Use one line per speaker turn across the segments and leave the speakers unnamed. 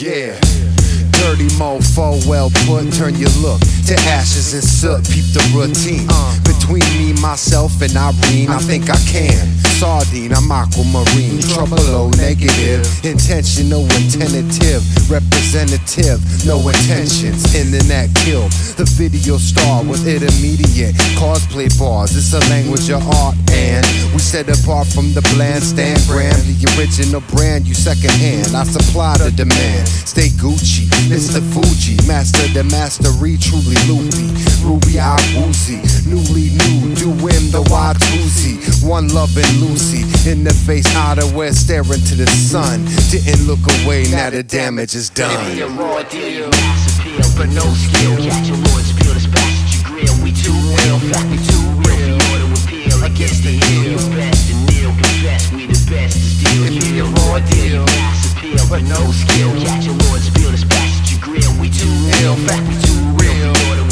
Yeah. Dirty mofo, well put, turn your look to ashes and soot, peep the routine. Uh. Between me, myself, and Irene, I think I can Sardine, I'm aquamarine. Trouble, oh, negative. Intentional and tentative. Representative, no intentions. Internet kill. The video star with it immediate. Cosplay bars, it's a language of art. And we set apart from the bland stand gram. The original brand, you second hand. I supply the demand. Stay Gucci, Mr. Fuji. Master the mastery, truly loopy. Ruby woozy. Newly new, do him the Watusi. One loving Lucy. In the face, outerwear, staring to the sun. Didn't look away, now the damage is done.
Maybe a raw deal, mass appeal, but no skill. Catch your lords, peel the spash your grill. We too real, fact we too real. Your to appeal against the ill. You best and kneel, confess we the best to steal. Maybe a raw deal, mass appeal, but no skill. Catch your lords, peel the spash your grill. We too real, fact we too real. For your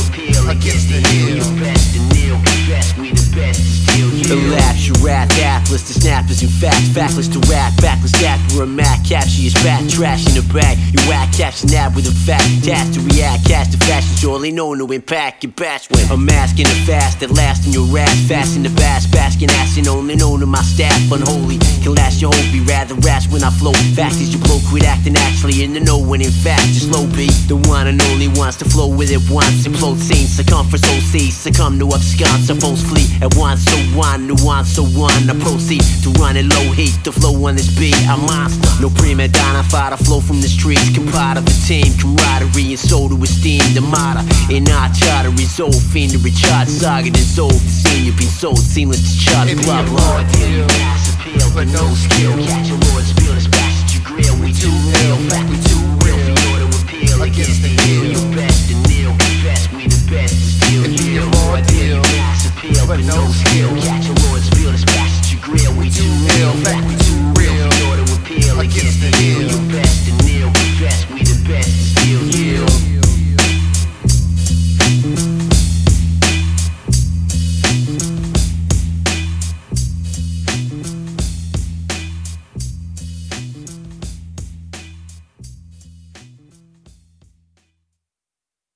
wrath, atlas, the snappers in fact, factless to rap, backless dapper, a Mac, capture your spat, trash in the bag, you whack, capture nab with a fact, task to react, cast the fashion, surely know no impact, your bash when a mask in the fast that last in your ass, fast in the bass, basking ass and only known to my staff, unholy, can last your whole be rather rash when I flow, fast as you blow, quit acting actually in the know when in fact, just low be the one and only wants to flow with it once, implode scene, circumference OC, succumb to absconce, a false fleet at once, so one, nuance, so one, I proceed to run it low heat, the flow on this beat, a monster. No prima donna, fighter, flow from the streets, compart of the team, camaraderie and soul to esteem, the motto. In our to resolve, fiend to recharge, saga dissolve, the scene you've been sold, seamless to chart,
Maybe
blah blah.
raw deal, mass appeal, but no skill. Catch a lords, peel the spash at your grill. We too real, fact we too real. For your to appeal against the ill. You best and kneel, confess we the best steal. Maybe a raw deal, mass appeal, but no skill.